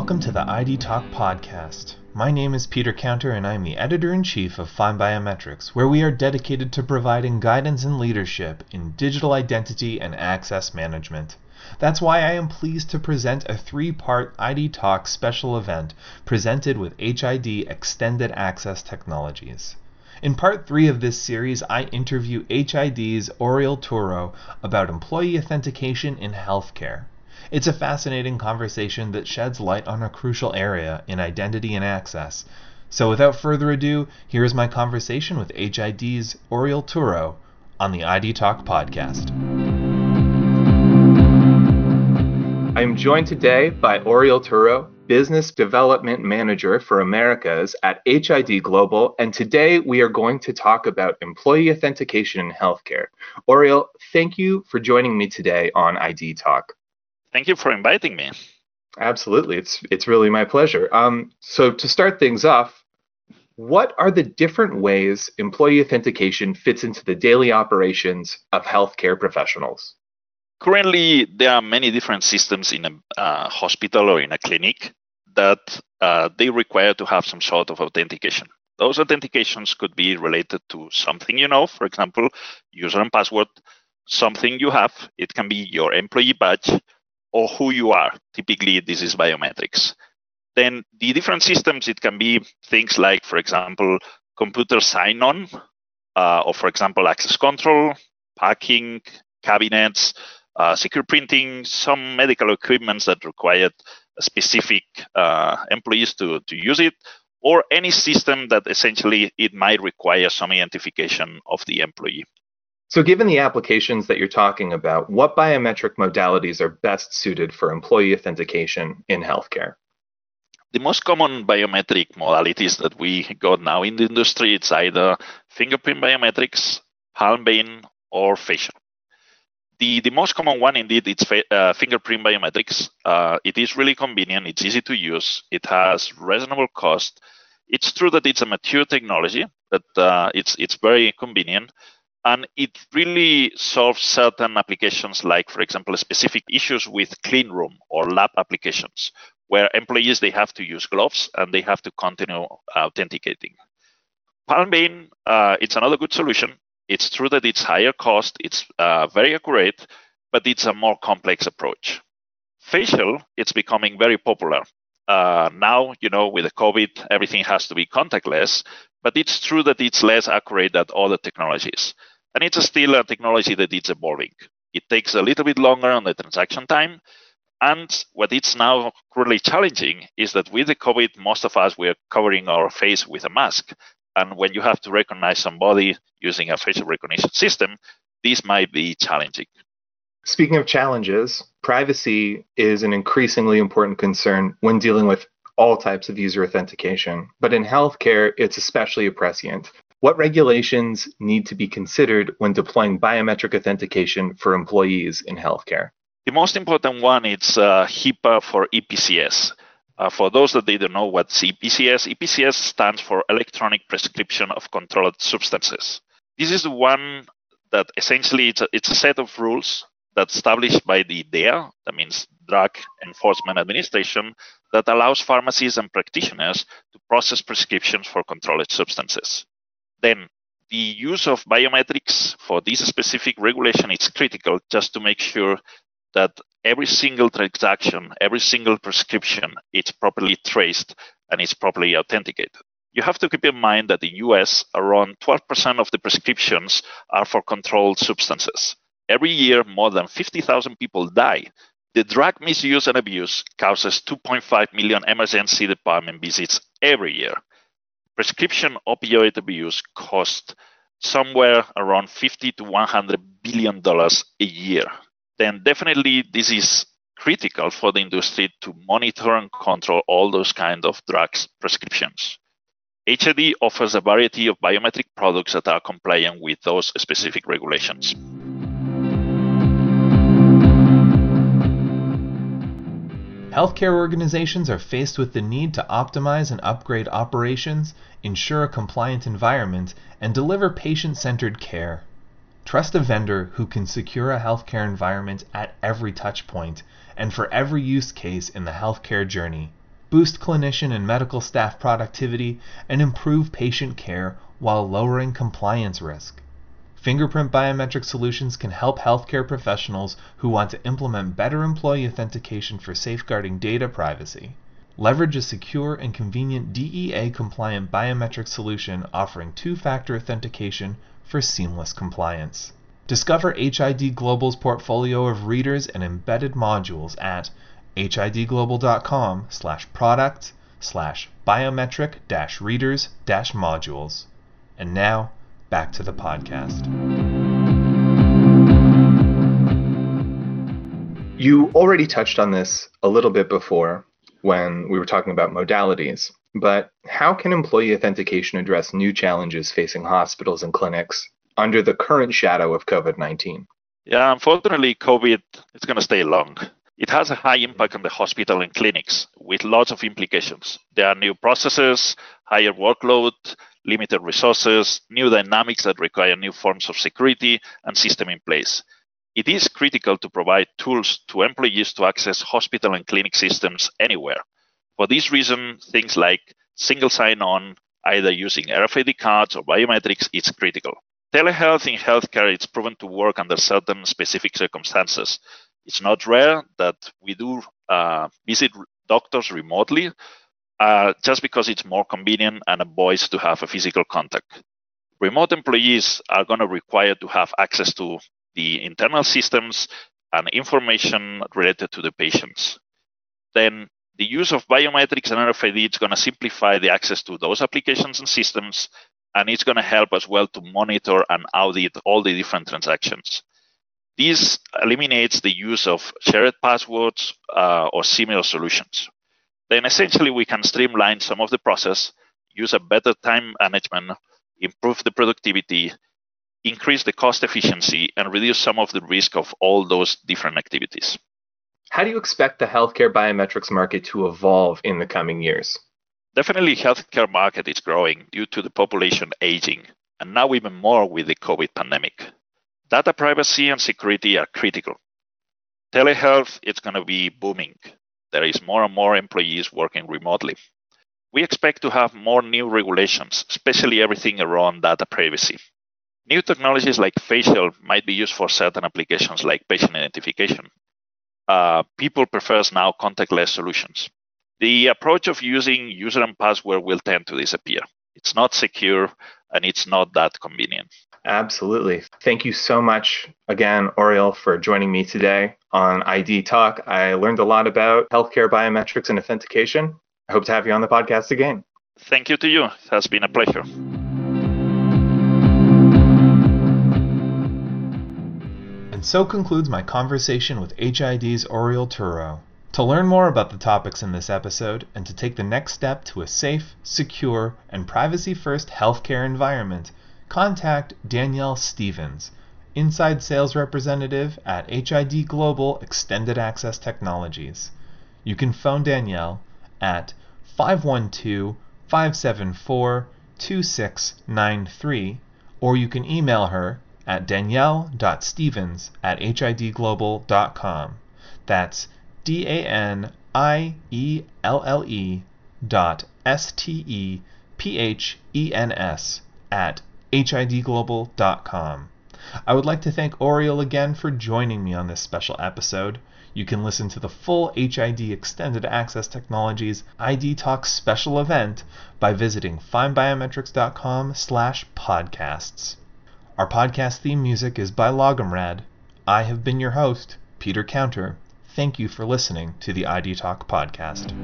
welcome to the ID Talk podcast. My name is Peter Counter, and I'm the editor in chief of FindBiometrics, where we are dedicated to providing guidance and leadership in digital identity and access management. That's why I am pleased to present a three part ID Talk special event presented with HID Extended Access Technologies. In part three of this series, I interview HID's Oriol Turro about employee authentication in healthcare. It's a fascinating conversation that sheds light on a crucial area in identity and access. So without further ado, here is my conversation with HID's Oriol Turro on the ID Talk podcast. I am joined today by Oriol Turro, Business Development Manager for Americas at HID Global, and today we are going to talk about employee authentication in healthcare. Oriol, thank you for joining me today on ID Talk. Thank you for inviting me. Absolutely, it's it's really my pleasure. Um, so to start things off, what are the different ways employee authentication fits into the daily operations of healthcare professionals? Currently, there are many different systems in a uh, hospital or in a clinic that uh, they require to have some sort of authentication. Those authentications could be related to something you know, for example, user and password, something you have. It can be your employee badge or who you are. Typically, this is biometrics. Then the different systems, it can be things like, for example, computer sign-on, uh, or for example, access control, packing, cabinets, uh, secure printing, some medical equipments that required specific uh, employees to, to use it, or any system that essentially it might require some identification of the employee. So, given the applications that you're talking about, what biometric modalities are best suited for employee authentication in healthcare? The most common biometric modalities that we got now in the industry it's either fingerprint biometrics, palm vein, or facial. The, the most common one indeed it's uh, fingerprint biometrics. Uh, it is really convenient. It's easy to use. It has reasonable cost. It's true that it's a mature technology, but uh, it's it's very convenient and it really solves certain applications like for example specific issues with clean room or lab applications where employees they have to use gloves and they have to continue authenticating. Palm vein uh, it's another good solution. It's true that it's higher cost it's uh, very accurate but it's a more complex approach. Facial it's becoming very popular. Uh, now you know with the covid everything has to be contactless but it's true that it's less accurate than other technologies and it's still a technology that is evolving. It takes a little bit longer on the transaction time. And what it's now really challenging is that with the COVID, most of us were covering our face with a mask. And when you have to recognize somebody using a facial recognition system, this might be challenging. Speaking of challenges, privacy is an increasingly important concern when dealing with all types of user authentication. But in healthcare, it's especially prescient. What regulations need to be considered when deploying biometric authentication for employees in healthcare? The most important one is uh, HIPAA for EPCS. Uh, for those that they don't know what's EPCS, EPCS stands for Electronic Prescription of Controlled Substances. This is the one that essentially it's a, it's a set of rules that's established by the DEA, that means Drug Enforcement Administration, that allows pharmacies and practitioners to process prescriptions for controlled substances. Then the use of biometrics for this specific regulation is critical just to make sure that every single transaction, every single prescription is properly traced and is properly authenticated. You have to keep in mind that in the US, around 12% of the prescriptions are for controlled substances. Every year, more than 50,000 people die. The drug misuse and abuse causes 2.5 million emergency department visits every year. Prescription opioid abuse costs somewhere around 50 to 100 billion dollars a year. Then definitely this is critical for the industry to monitor and control all those kind of drugs prescriptions. HID offers a variety of biometric products that are compliant with those specific regulations. Healthcare organizations are faced with the need to optimize and upgrade operations, ensure a compliant environment, and deliver patient centered care. Trust a vendor who can secure a healthcare environment at every touchpoint and for every use case in the healthcare journey. boost clinician and medical staff productivity, and improve patient care while lowering compliance risk. Fingerprint biometric solutions can help healthcare professionals who want to implement better employee authentication for safeguarding data privacy. Leverage a secure and convenient DEA compliant biometric solution offering two factor authentication for seamless compliance. Discover HID Global's portfolio of readers and embedded modules at hidglobal.com slash product slash biometric dash readers dash modules. And now, back to the podcast. You already touched on this a little bit before when we were talking about modalities, but how can employee authentication address new challenges facing hospitals and clinics under the current shadow of COVID 19? Yeah, unfortunately, COVID is going to stay long. It has a high impact on the hospital and clinics with lots of implications. There are new processes, higher workload, limited resources, new dynamics that require new forms of security and system in place. It is critical to provide tools to employees to access hospital and clinic systems anywhere. For this reason, things like single sign on, either using RFID cards or biometrics, is critical. Telehealth in healthcare is proven to work under certain specific circumstances. It's not rare that we do uh, visit doctors remotely uh, just because it's more convenient and avoids to have a physical contact. Remote employees are going to require to have access to the internal systems and information related to the patients. Then the use of biometrics and RFID is going to simplify the access to those applications and systems, and it's going to help as well to monitor and audit all the different transactions. This eliminates the use of shared passwords uh, or similar solutions. Then essentially we can streamline some of the process, use a better time management, improve the productivity, increase the cost efficiency, and reduce some of the risk of all those different activities. How do you expect the healthcare biometrics market to evolve in the coming years? Definitely healthcare market is growing due to the population aging, and now even more with the COVID pandemic. Data privacy and security are critical. Telehealth is going to be booming. There is more and more employees working remotely. We expect to have more new regulations, especially everything around data privacy. New technologies like facial might be used for certain applications like patient identification. Uh, people prefers now contactless solutions. The approach of using user and password will tend to disappear. It's not secure and it's not that convenient. Absolutely. Thank you so much again, Oriol, for joining me today on ID Talk. I learned a lot about healthcare biometrics and authentication. I hope to have you on the podcast again. Thank you to you. It has been a pleasure. And so concludes my conversation with HID's Oriol Turro. To learn more about the topics in this episode and to take the next step to a safe, secure, and privacy first healthcare environment, contact Danielle Stephens, Inside Sales Representative at HID Global Extended Access Technologies. You can phone Danielle at 512 574 2693 or you can email her at danielle.stephens at hidglobal.com. That's D A N I E L L E dot S T E P H E N S at hidglobal.com. I would like to thank Oriol again for joining me on this special episode. You can listen to the full HID Extended Access Technologies ID Talk special event by visiting findbiometrics.com slash podcasts. Our podcast theme music is by Logomrad. I have been your host, Peter Counter. Thank you for listening to the ID Talk podcast.